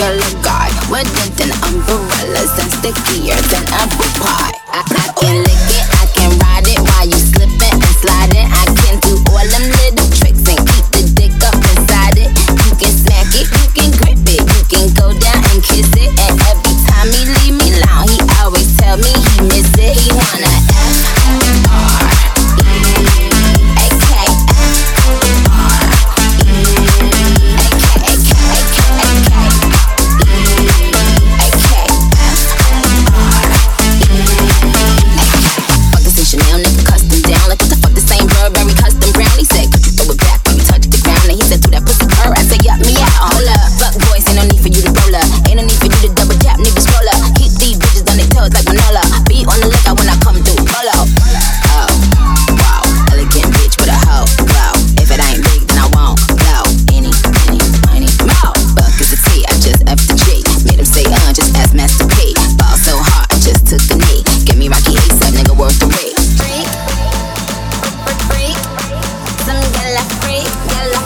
regular guy with it and umbrellas and stickier than. free.